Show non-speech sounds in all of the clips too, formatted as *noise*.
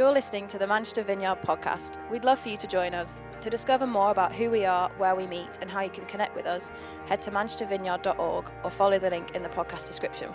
You're listening to the Manchester Vineyard podcast. We'd love for you to join us. To discover more about who we are, where we meet, and how you can connect with us, head to manchestervineyard.org or follow the link in the podcast description.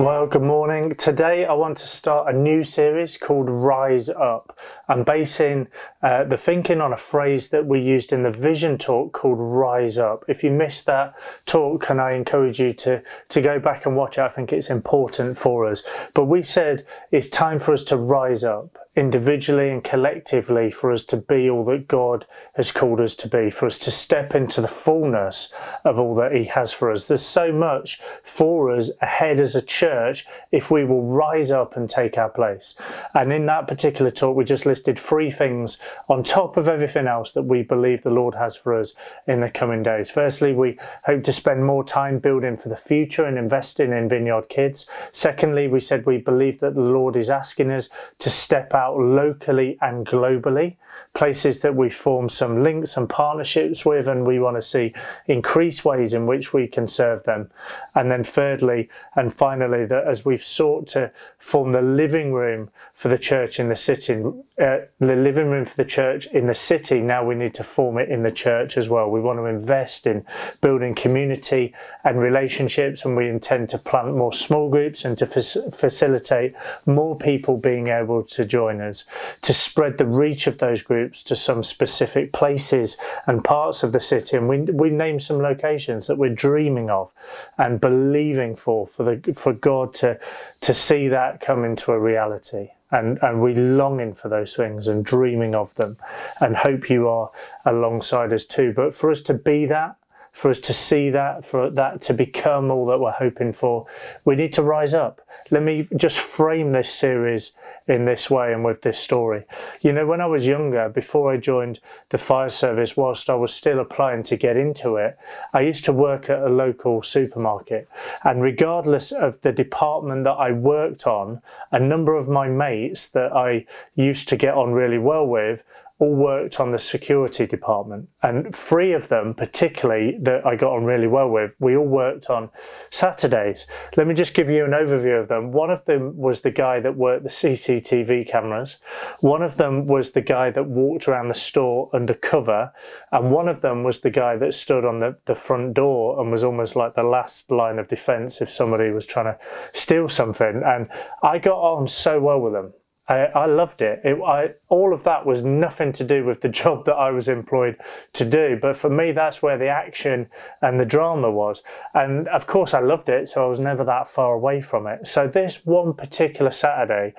Well, good morning. Today I want to start a new series called Rise Up. I'm basing uh, the thinking on a phrase that we used in the vision talk called Rise Up. If you missed that talk, can I encourage you to, to go back and watch it? I think it's important for us. But we said it's time for us to rise up individually and collectively for us to be all that God has called us to be, for us to step into the fullness of all that He has for us. There's so much for us ahead as a church if we will rise up and take our place. And in that particular talk, we just listed three things on top of everything else that we believe the Lord has for us in the coming days. Firstly, we hope to spend more time building for the future and investing in Vineyard Kids. Secondly, we said we believe that the Lord is asking us to step out locally and globally places that we've formed some links and partnerships with, and we want to see increased ways in which we can serve them. And then, thirdly and finally, that as we've sought to form the living room for the church in the city, uh, the living room for the church in the city, now we need to form it in the church as well. We want to invest in building community and relationships, and we intend to plant more small groups and to facilitate more people being able to join us, to spread the reach of those groups groups to some specific places and parts of the city. And we, we name some locations that we're dreaming of and believing for, for, the, for God to, to see that come into a reality. And, and we longing for those things and dreaming of them and hope you are alongside us too. But for us to be that, for us to see that, for that to become all that we're hoping for, we need to rise up. Let me just frame this series in this way and with this story. You know, when I was younger, before I joined the fire service, whilst I was still applying to get into it, I used to work at a local supermarket. And regardless of the department that I worked on, a number of my mates that I used to get on really well with all worked on the security department. And three of them, particularly that I got on really well with, we all worked on Saturdays. Let me just give you an overview of them. One of them was the guy that worked the CCTV cameras. One of them was the guy that walked around the store undercover. And one of them was the guy that stood on the, the front door and was almost like the last line of defense if somebody was trying to steal something. And I got on so well with them. I, I loved it. it I, all of that was nothing to do with the *laughs* job that I was employed to do. But for me, that's where the action and the drama was. And of course, I loved it, so I was never that far away from it. So, this one particular Saturday,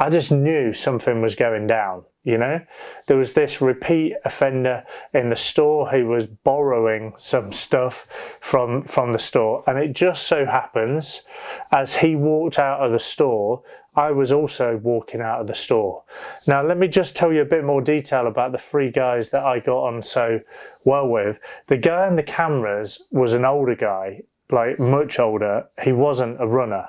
I just knew something was going down. You know, there was this repeat offender in the store who was borrowing some stuff from from the store, and it just so happens, as he walked out of the store, I was also walking out of the store. Now, let me just tell you a bit more detail about the three guys that I got on so well with. The guy in the cameras was an older guy, like much older. He wasn't a runner.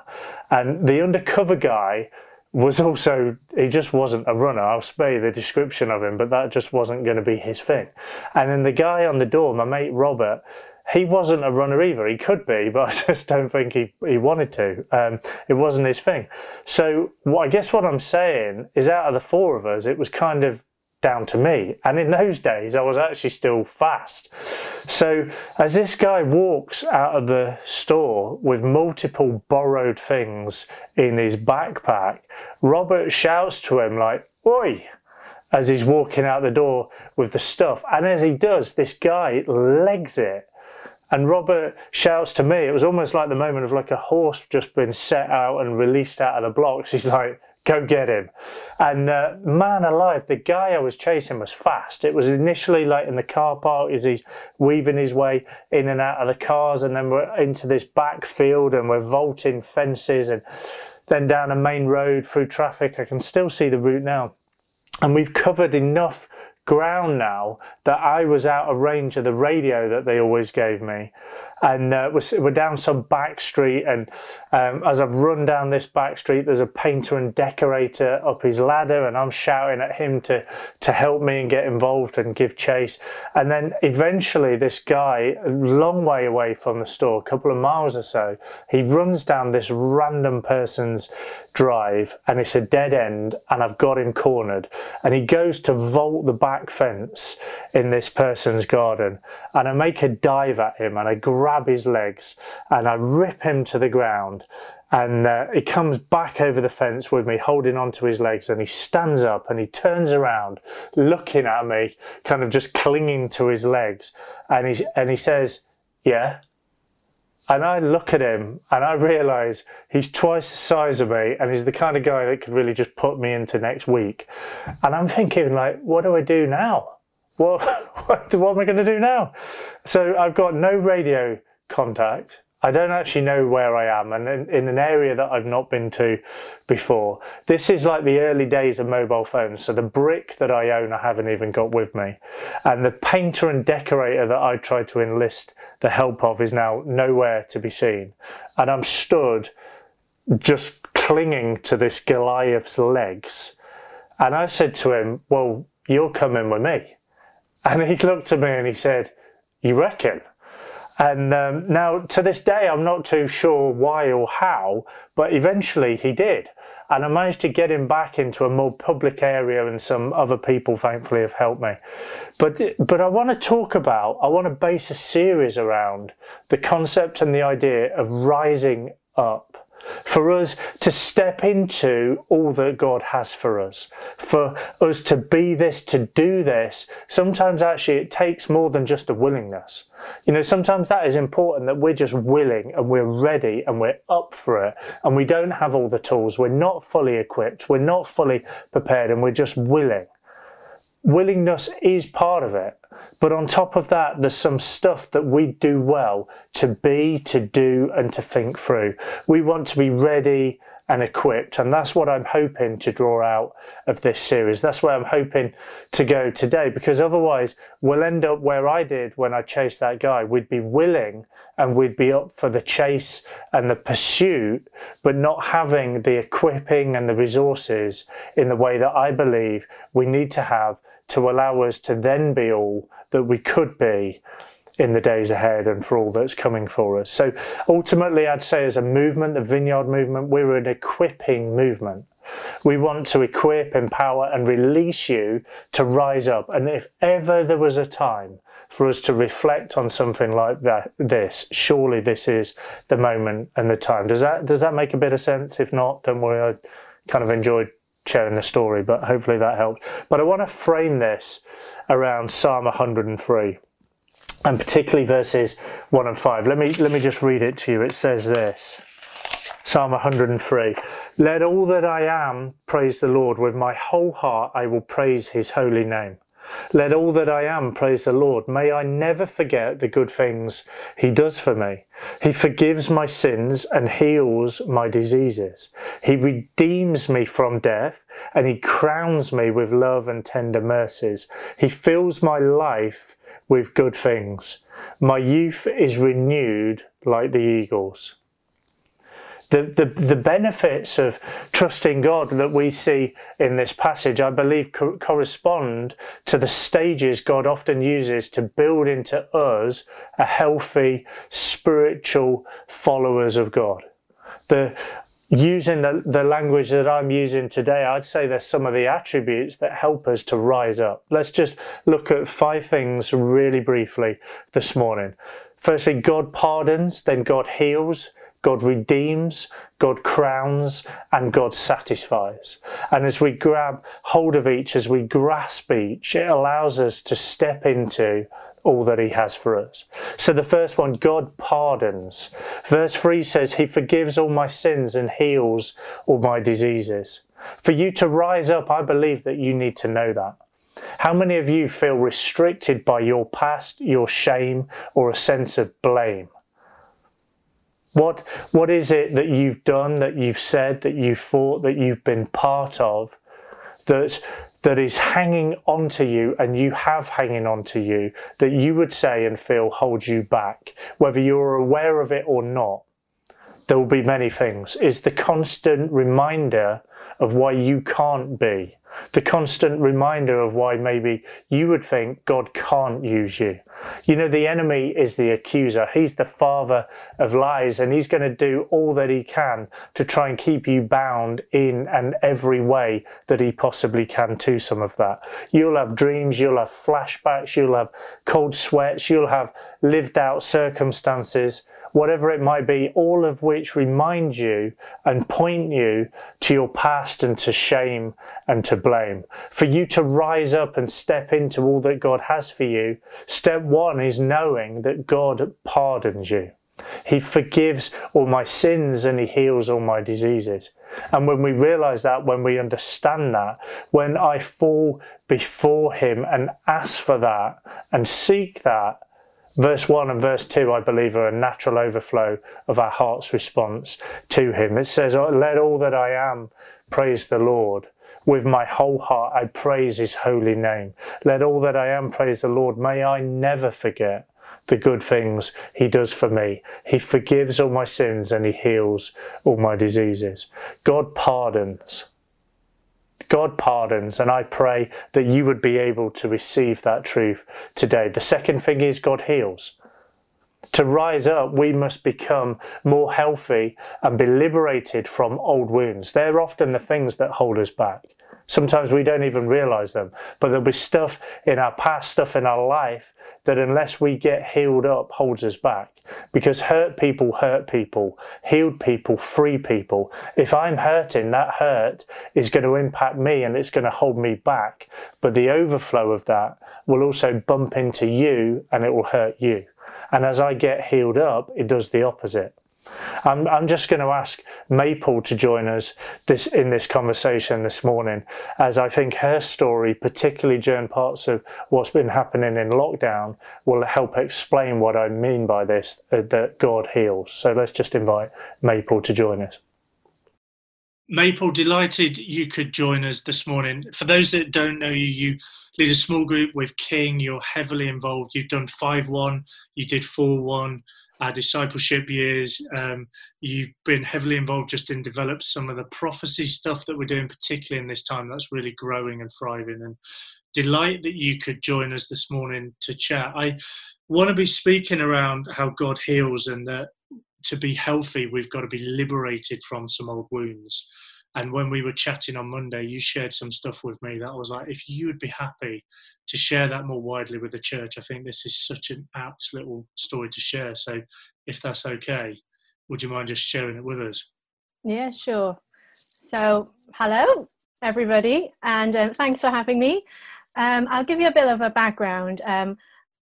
And the undercover guy was also, he just wasn't a runner. I'll spare you the description of him, but that just wasn't going to be his thing. And then the guy on the door, my mate Robert, he wasn't a runner either. He could be, but *laughs* I just don't think he, he wanted to. Um, it wasn't his thing. So what, I guess what I'm saying is out of the four of us, it was kind of down to me. And in those days, I was actually still fast. So as this guy walks out of the store with multiple borrowed things in his backpack, Robert shouts to him like, Oi! As he's walking out the door with the stuff. And as he does, this guy legs it and Robert shouts to me, it was almost like the moment of like a horse just been set out and released out of the blocks. He's like, go get him. And uh, man alive, the guy I was chasing was fast. It was initially like in the car park as he's weaving his way in and out of the cars, and then we're into this back field and we're vaulting fences and then down a main road through traffic. I can still see the route now. And we've covered enough ground now that I was out of range of the radio that they always gave me. And uh, we're, we're down some back street. And um, as I've run down this back street, there's a painter and decorator up his ladder, and I'm shouting at him to to help me and get involved and give chase. And then eventually, this guy, a long way away from the store, a couple of miles or so, he runs down this random person's drive, and it's a dead end, and I've got him cornered. And he goes to vault the back fence in this person's garden, and I make a dive at him, and I grab his legs, and I rip him to the ground. And uh, he comes back over the fence with me, holding onto his legs, and he stands up and he turns around, looking at me, kind of just clinging to his legs, and he and he says, "Yeah." And I look at him and I realise he's twice the size of me and he's the kind of guy that could really just put me into next week. And I'm thinking, like, what do I do now? What, *laughs* what, what am I going to do now? So I've got no radio contact. I don't actually know where I am and in, in, an area that I've not been to before. This is like the early days of mobile phones. So the brick that I own, I haven't even got with me. And the painter and decorator that I tried to enlist the help of is now nowhere to be seen. And I'm stood just clinging to this Goliath's legs. And I said to him, Well, you're coming with me. And he looked at me and he said, You reckon? And um, now, to this day, I'm not too sure why or how, but eventually he did. And I managed to get him back into a more public area, and some other people, thankfully, have helped me. But, but I want to talk about, I want to base a series around the concept and the idea of rising up for us to step into all that God has for us, for us to be this, to do this. Sometimes actually it takes more than just a willingness. You know, sometimes that is important that we're just willing and we're ready and we're up for it and we don't have all the tools. We're not fully equipped. We're not fully prepared and we're just willing. Willingness is part of it. But on top of that, there's some stuff that we do well to be, to do, and to think through. We want to be ready and equipped. And that's what I'm hoping to draw out of this series. That's where I'm hoping to go today, because otherwise we'll end up where I did when I chased that guy. We'd be willing and we'd be up for the chase and the pursuit, but not having the equipping and the resources in the way that I believe we need to have to allow us to then be all that we could be in the days ahead and for all that's coming for us. So ultimately, I'd say as a movement, the Vineyard movement, we're an equipping movement. We want to equip, empower, and release you to rise up. And if ever there was a time for us to reflect on something like that, this surely this is the moment and the time. Does that does that make a bit of sense? If not, don't worry. I kind of enjoyed sharing the story, but hopefully that helped. But I want to frame this around Psalm 103 and particularly verses 1 and 5. Let me, let me just read it to you. It says this Psalm 103 Let all that I am praise the Lord. With my whole heart I will praise his holy name. Let all that I am praise the Lord. May I never forget the good things He does for me. He forgives my sins and heals my diseases. He redeems me from death and He crowns me with love and tender mercies. He fills my life with good things. My youth is renewed like the eagles the, the, the benefits of trusting God that we see in this passage, I believe, co- correspond to the stages God often uses to build into us a healthy, spiritual followers of God. The, using the, the language that I'm using today, I'd say there's some of the attributes that help us to rise up. Let's just look at five things really briefly this morning. Firstly, God pardons, then God heals, God redeems, God crowns, and God satisfies. And as we grab hold of each, as we grasp each, it allows us to step into all that He has for us. So the first one, God pardons. Verse 3 says, He forgives all my sins and heals all my diseases. For you to rise up, I believe that you need to know that. How many of you feel restricted by your past, your shame, or a sense of blame? What, what is it that you've done, that you've said, that you've thought, that you've been part of that, that is hanging onto you and you have hanging onto you that you would say and feel holds you back, whether you're aware of it or not, there will be many things, is the constant reminder of why you can't be the constant reminder of why maybe you would think God can't use you. You know, the enemy is the accuser. He's the father of lies, and he's going to do all that he can to try and keep you bound in and every way that he possibly can to some of that. You'll have dreams, you'll have flashbacks, you'll have cold sweats, you'll have lived out circumstances whatever it might be, all of which remind you and point you to your past and to shame and to blame. For you to rise up and step into all that God has for you, step one is knowing that God pardons you. He forgives all my sins and He heals all my diseases. And when we realize that, when we understand that, when I fall before Him and ask for that and seek that, Verse 1 and verse 2, I believe, are a natural overflow of our heart's response to Him. It says, oh, Let all that I am praise the Lord. With my whole heart, I praise His holy name. Let all that I am praise the Lord. May I never forget the good things He does for me. He forgives all my sins and He heals all my diseases. God pardons. God pardons, and I pray that you would be able to receive that truth today. The second thing is God heals. To rise up, we must become more healthy and be liberated from old wounds. They're often the things that hold us back. Sometimes we don't even realize them, but there'll be stuff in our past, stuff in our life that unless we get healed up holds us back. Because hurt people hurt people, healed people free people. If I'm hurting, that hurt is going to impact me and it's going to hold me back. But the overflow of that will also bump into you and it will hurt you. And as I get healed up, it does the opposite. I'm, I'm just going to ask Maple to join us this in this conversation this morning, as I think her story, particularly during parts of what's been happening in lockdown, will help explain what I mean by this uh, that God heals. So let's just invite Maple to join us. Maple, delighted you could join us this morning. For those that don't know you, you lead a small group with King. You're heavily involved. You've done 5 1, you did 4 1 our discipleship years. Um, you've been heavily involved just in develop some of the prophecy stuff that we're doing, particularly in this time that's really growing and thriving. And delight that you could join us this morning to chat. I want to be speaking around how God heals and that to be healthy, we've got to be liberated from some old wounds. And when we were chatting on Monday, you shared some stuff with me that was like, if you would be happy to share that more widely with the church, I think this is such an apt little story to share. So if that's okay, would you mind just sharing it with us? Yeah, sure. So, hello, everybody, and uh, thanks for having me. Um, I'll give you a bit of a background. Um,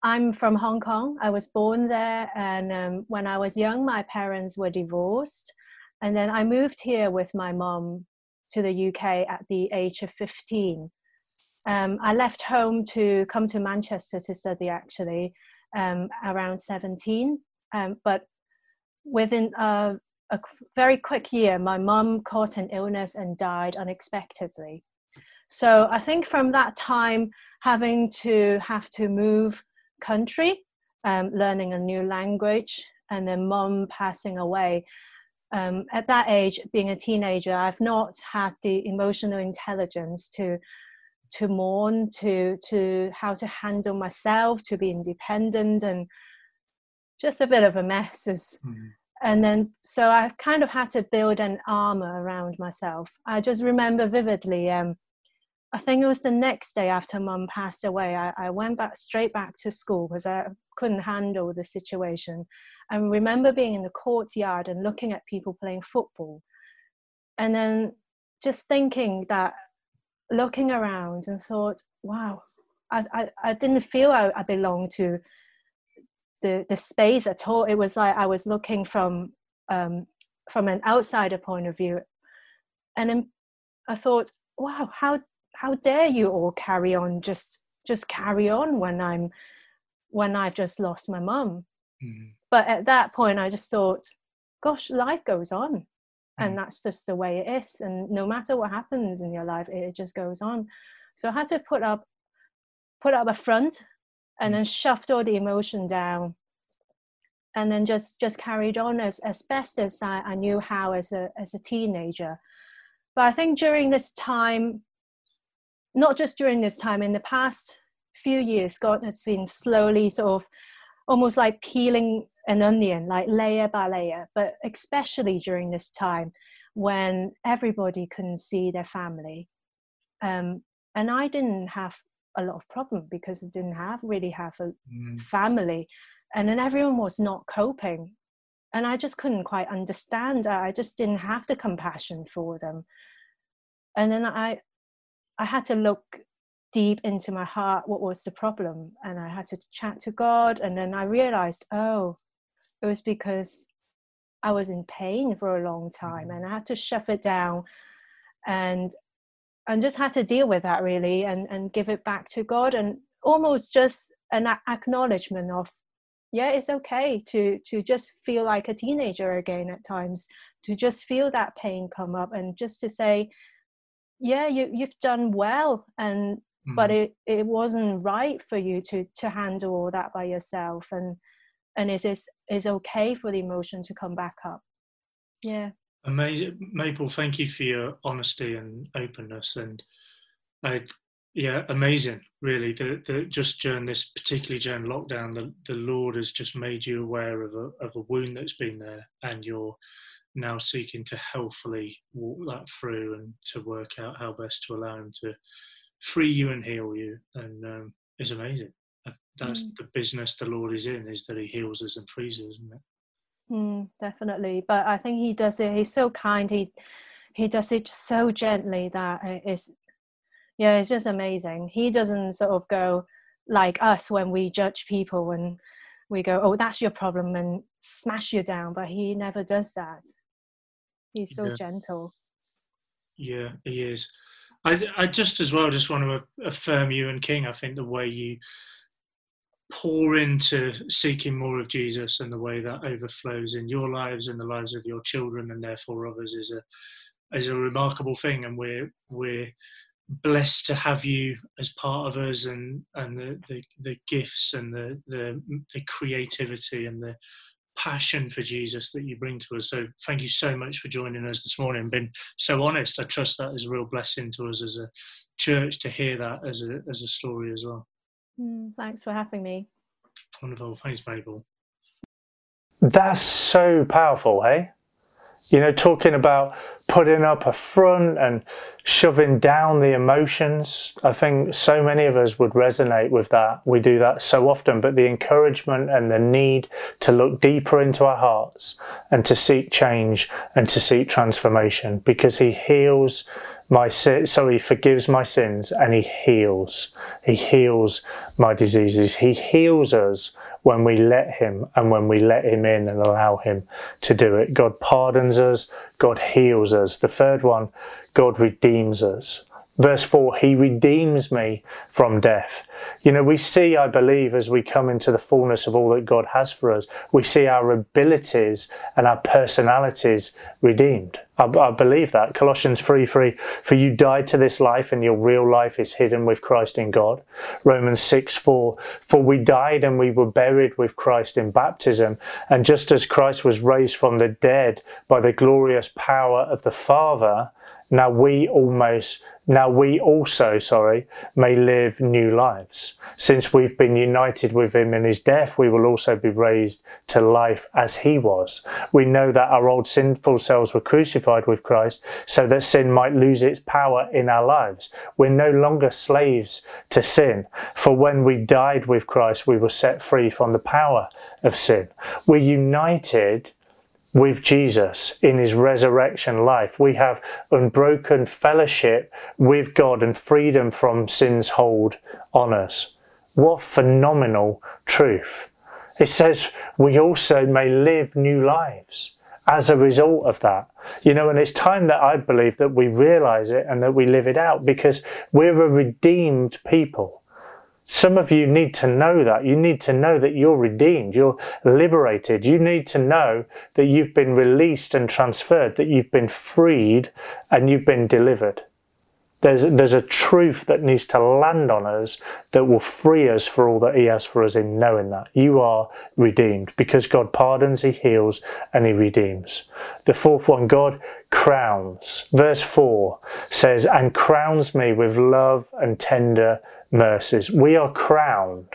I'm from Hong Kong. I was born there, and um, when I was young, my parents were divorced. And then I moved here with my mom to the UK at the age of 15. Um, I left home to come to Manchester to study actually um, around 17. Um, but within a, a, very quick year, my mom caught an illness and died unexpectedly. So I think from that time, having to have to move country, um, learning a new language, and then mom passing away, um, at that age, being a teenager, I've not had the emotional intelligence to to mourn, to to how to handle myself, to be independent, and just a bit of a mess. Mm-hmm. And then, so I kind of had to build an armor around myself. I just remember vividly. Um, I think it was the next day after mum passed away. I, I went back straight back to school because I couldn't handle the situation. I remember being in the courtyard and looking at people playing football, and then just thinking that, looking around and thought, wow, I, I, I didn't feel I, I belonged to the, the space at all. It was like I was looking from um, from an outsider point of view, and then I thought, wow, how how dare you all carry on just just carry on when I'm when I've just lost my mum. Mm. But at that point, I just thought, gosh, life goes on. And mm. that's just the way it is. And no matter what happens in your life, it just goes on. So I had to put up put up a front and then shoved all the emotion down and then just just carried on as, as best as I, I knew how as a as a teenager. But I think during this time, not just during this time, in the past few years, God has been slowly sort of almost like peeling an onion, like layer by layer, but especially during this time when everybody couldn't see their family. Um, and I didn't have a lot of problem because I didn't have really have a mm. family, and then everyone was not coping, and I just couldn't quite understand. I just didn't have the compassion for them, and then I, I had to look deep into my heart what was the problem, and I had to chat to God, and then I realized, oh, it was because I was in pain for a long time, mm. and I had to shove it down, and and just had to deal with that really and and give it back to god and almost just an acknowledgement of yeah it's okay to to just feel like a teenager again at times to just feel that pain come up and just to say yeah you you've done well and mm. but it it wasn't right for you to to handle all that by yourself and and is is is okay for the emotion to come back up yeah Amazing, Maple. Thank you for your honesty and openness, and I, yeah, amazing. Really, the, the, just during this, particularly during lockdown, the, the Lord has just made you aware of a of a wound that's been there, and you're now seeking to healthily walk that through and to work out how best to allow Him to free you and heal you, and um, it's amazing. That's mm. the business the Lord is in, is that He heals us and frees us, isn't it? Mm, definitely, but I think he does it. He's so kind. He he does it so gently that it's yeah, it's just amazing. He doesn't sort of go like us when we judge people and we go, "Oh, that's your problem," and smash you down. But he never does that. He's so yeah. gentle. Yeah, he is. I I just as well just want to affirm you and King. I think the way you pour into seeking more of Jesus and the way that overflows in your lives and the lives of your children and therefore others is a is a remarkable thing and we're we're blessed to have you as part of us and and the the, the gifts and the, the the creativity and the passion for Jesus that you bring to us. So thank you so much for joining us this morning and been so honest. I trust that is a real blessing to us as a church to hear that as a as a story as well. Mm, thanks for having me. Wonderful. Thanks, Mabel. That's so powerful, hey? You know, talking about putting up a front and shoving down the emotions. I think so many of us would resonate with that. We do that so often, but the encouragement and the need to look deeper into our hearts and to seek change and to seek transformation because He heals my sin, so he forgives my sins and he heals. He heals my diseases. He heals us when we let him and when we let him in and allow him to do it. God pardons us. God heals us. The third one, God redeems us. Verse 4, He redeems me from death. You know, we see, I believe, as we come into the fullness of all that God has for us, we see our abilities and our personalities redeemed. I, I believe that. Colossians 3 3, For you died to this life, and your real life is hidden with Christ in God. Romans 6 4, For we died and we were buried with Christ in baptism. And just as Christ was raised from the dead by the glorious power of the Father, now we almost now we also, sorry, may live new lives. Since we've been united with him in his death, we will also be raised to life as he was. We know that our old sinful selves were crucified with Christ so that sin might lose its power in our lives. We're no longer slaves to sin, for when we died with Christ, we were set free from the power of sin. We're united with Jesus in his resurrection life. We have unbroken fellowship with God and freedom from sin's hold on us. What phenomenal truth. It says we also may live new lives as a result of that. You know, and it's time that I believe that we realize it and that we live it out because we're a redeemed people. Some of you need to know that. You need to know that you're redeemed, you're liberated. You need to know that you've been released and transferred, that you've been freed and you've been delivered. There's, there's a truth that needs to land on us that will free us for all that He has for us in knowing that. You are redeemed because God pardons, He heals, and He redeems. The fourth one, God crowns. Verse 4 says, And crowns me with love and tender mercies. We are crowned.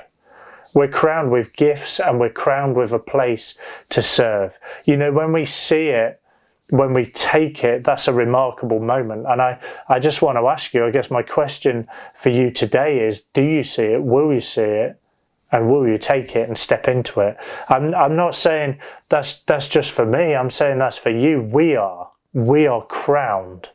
We're crowned with gifts and we're crowned with a place to serve. You know, when we see it, when we take it, that's a remarkable moment. And I, I just want to ask you, I guess my question for you today is do you see it? Will you see it? And will you take it and step into it? I'm, I'm not saying that's, that's just for me. I'm saying that's for you. We are we are crowned.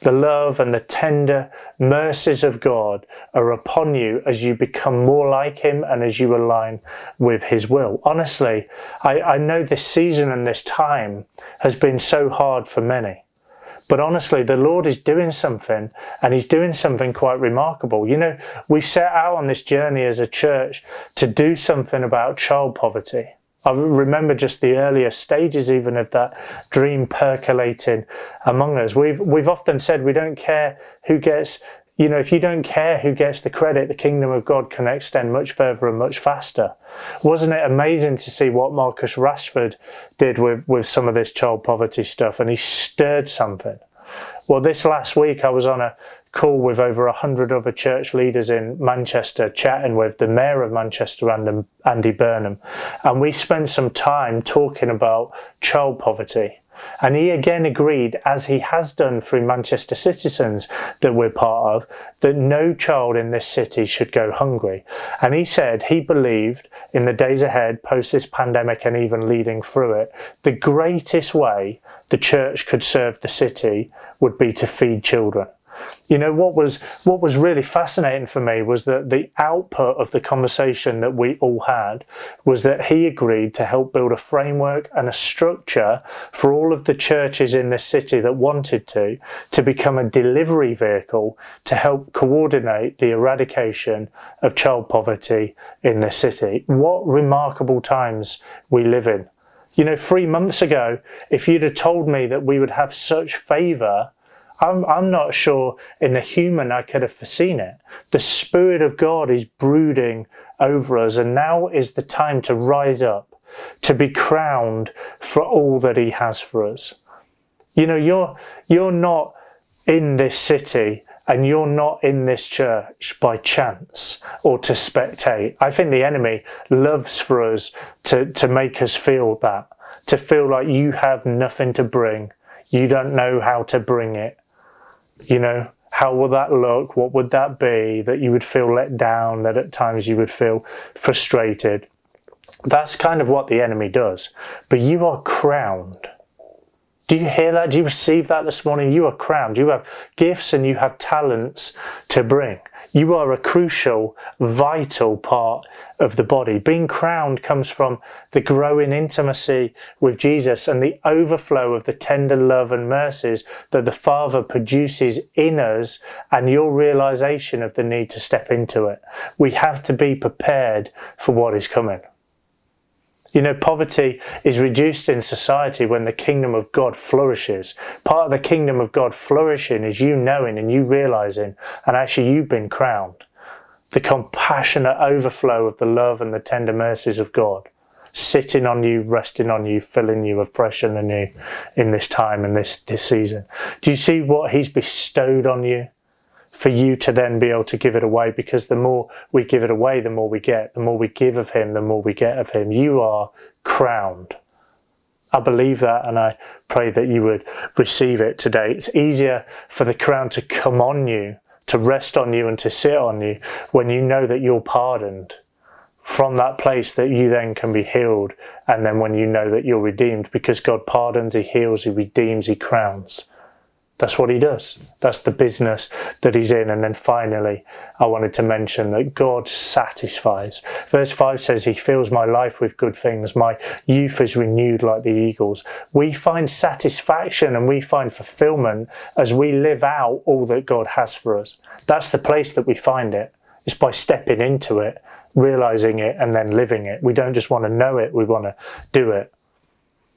The love and the tender mercies of God are upon you as you become more like Him and as you align with His will. Honestly, I, I know this season and this time has been so hard for many. But honestly, the Lord is doing something and He's doing something quite remarkable. You know, we set out on this journey as a church to do something about child poverty. I remember just the earlier stages even of that dream percolating among us. We've we've often said we don't care who gets you know, if you don't care who gets the credit, the kingdom of God can extend much further and much faster. Wasn't it amazing to see what Marcus Rashford did with, with some of this child poverty stuff? And he stirred something. Well, this last week I was on a call with over 100 other church leaders in Manchester, chatting with the Mayor of Manchester, and um, Andy Burnham. And we spent some time talking about child poverty. And he again agreed, as he has done through Manchester Citizens that we're part of, that no child in this city should go hungry. And he said he believed in the days ahead, post this pandemic and even leading through it, the greatest way the church could serve the city would be to feed children. You know what was what was really fascinating for me was that the output of the conversation that we all had was that he agreed to help build a framework and a structure for all of the churches in this city that wanted to to become a delivery vehicle to help coordinate the eradication of child poverty in the city. What remarkable times we live in. You know, three months ago, if you'd have told me that we would have such favour I'm, I'm not sure in the human I could have foreseen it. The Spirit of God is brooding over us, and now is the time to rise up, to be crowned for all that He has for us. You know, you're, you're not in this city and you're not in this church by chance or to spectate. I think the enemy loves for us to, to make us feel that, to feel like you have nothing to bring. You don't know how to bring it you know, how will that look? What would that be? That you would feel let down, that at times you would feel frustrated. That's kind of what the enemy does. But you are crowned. Do you hear that? Do you receive that this morning? You are crowned. You have gifts and you have talents to bring. You are a crucial, vital part of the body. Being crowned comes from the growing intimacy with Jesus and the overflow of the tender love and mercies that the Father produces in us and your realization of the need to step into it. We have to be prepared for what is coming. You know, poverty is reduced in society when the kingdom of God flourishes. Part of the kingdom of God flourishing is you knowing and you realizing, and actually you've been crowned. The compassionate overflow of the love and the tender mercies of God sitting on you, resting on you, filling you afresh and anew in this time and this, this season. Do you see what He's bestowed on you? For you to then be able to give it away because the more we give it away, the more we get. The more we give of Him, the more we get of Him. You are crowned. I believe that and I pray that you would receive it today. It's easier for the crown to come on you, to rest on you, and to sit on you when you know that you're pardoned. From that place, that you then can be healed, and then when you know that you're redeemed, because God pardons, He heals, He redeems, He crowns. That's what he does. That's the business that he's in. And then finally, I wanted to mention that God satisfies. Verse 5 says, He fills my life with good things. My youth is renewed like the eagles. We find satisfaction and we find fulfillment as we live out all that God has for us. That's the place that we find it. It's by stepping into it, realizing it, and then living it. We don't just want to know it, we want to do it.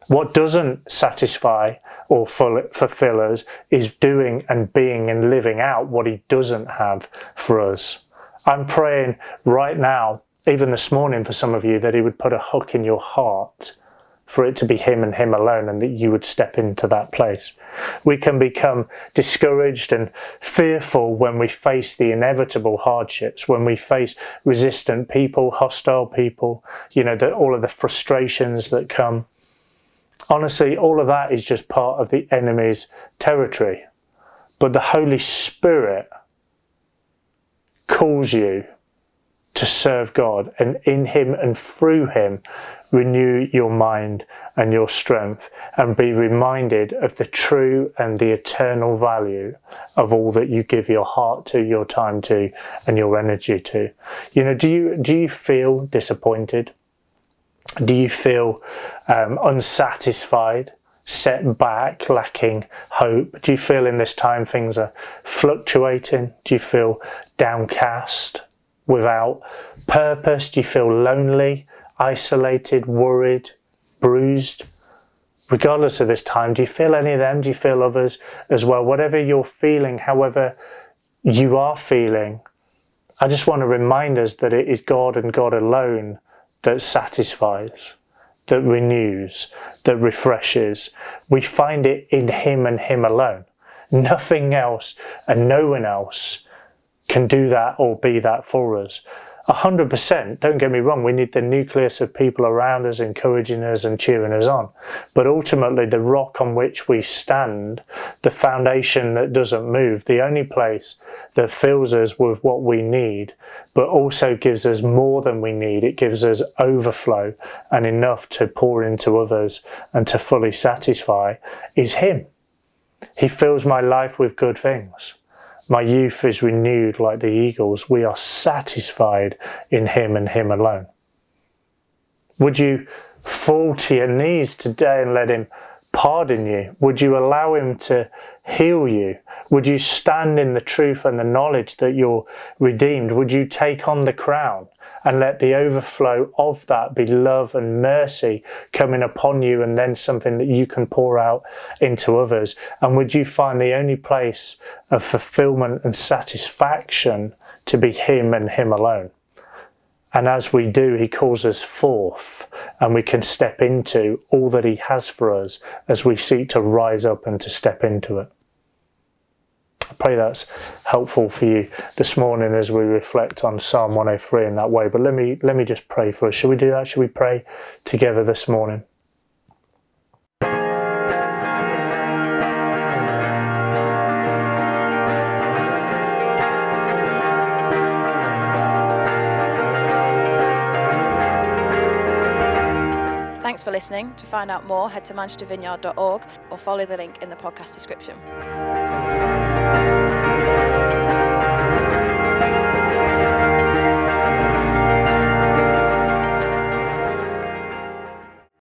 What doesn't satisfy or fulfill us is doing and being and living out what He doesn't have for us. I'm praying right now, even this morning for some of you, that He would put a hook in your heart for it to be Him and Him alone, and that you would step into that place. We can become discouraged and fearful when we face the inevitable hardships, when we face resistant people, hostile people, you know, the, all of the frustrations that come. Honestly, all of that is just part of the enemy's territory. But the Holy Spirit calls you to serve God, and in Him and through Him, renew your mind and your strength, and be reminded of the true and the eternal value of all that you give your heart to, your time to, and your energy to. You know, do you do you feel disappointed? Do you feel um, unsatisfied? set back, lacking hope? Do you feel in this time things are fluctuating? Do you feel downcast, without purpose? Do you feel lonely, isolated, worried, bruised? Regardless of this time, do you feel any of them? Do you feel others as well? Whatever you're feeling, however you are feeling, I just want to remind us that it is God and God alone that satisfies that renews, that refreshes. We find it in Him and Him alone. Nothing else and no one else can do that or be that for us. 100%, don't get me wrong, we need the nucleus of people around us encouraging us and cheering us on. But ultimately, the rock on which we stand, the foundation that doesn't move, the only place that fills us with what we need, but also gives us more than we need, it gives us overflow and enough to pour into others and to fully satisfy, is Him. He fills my life with good things. My youth is renewed like the eagles. We are satisfied in Him and Him alone. Would you fall to your knees today and let Him pardon you? Would you allow Him to heal you? Would you stand in the truth and the knowledge that you're redeemed? Would you take on the crown? And let the overflow of that be love and mercy coming upon you and then something that you can pour out into others? And would you find the only place of fulfillment and satisfaction to be Him and Him alone? And as we do, He calls us forth and we can step into all that He has for us as we seek to rise up and to step into it. I pray that's helpful for you this morning as we reflect on Psalm 103 in that way. But let me let me just pray for us. Should we do that? Should we pray together this morning? Thanks for listening. To find out more, head to manchestervineyard.org or follow the link in the podcast description. Thank you.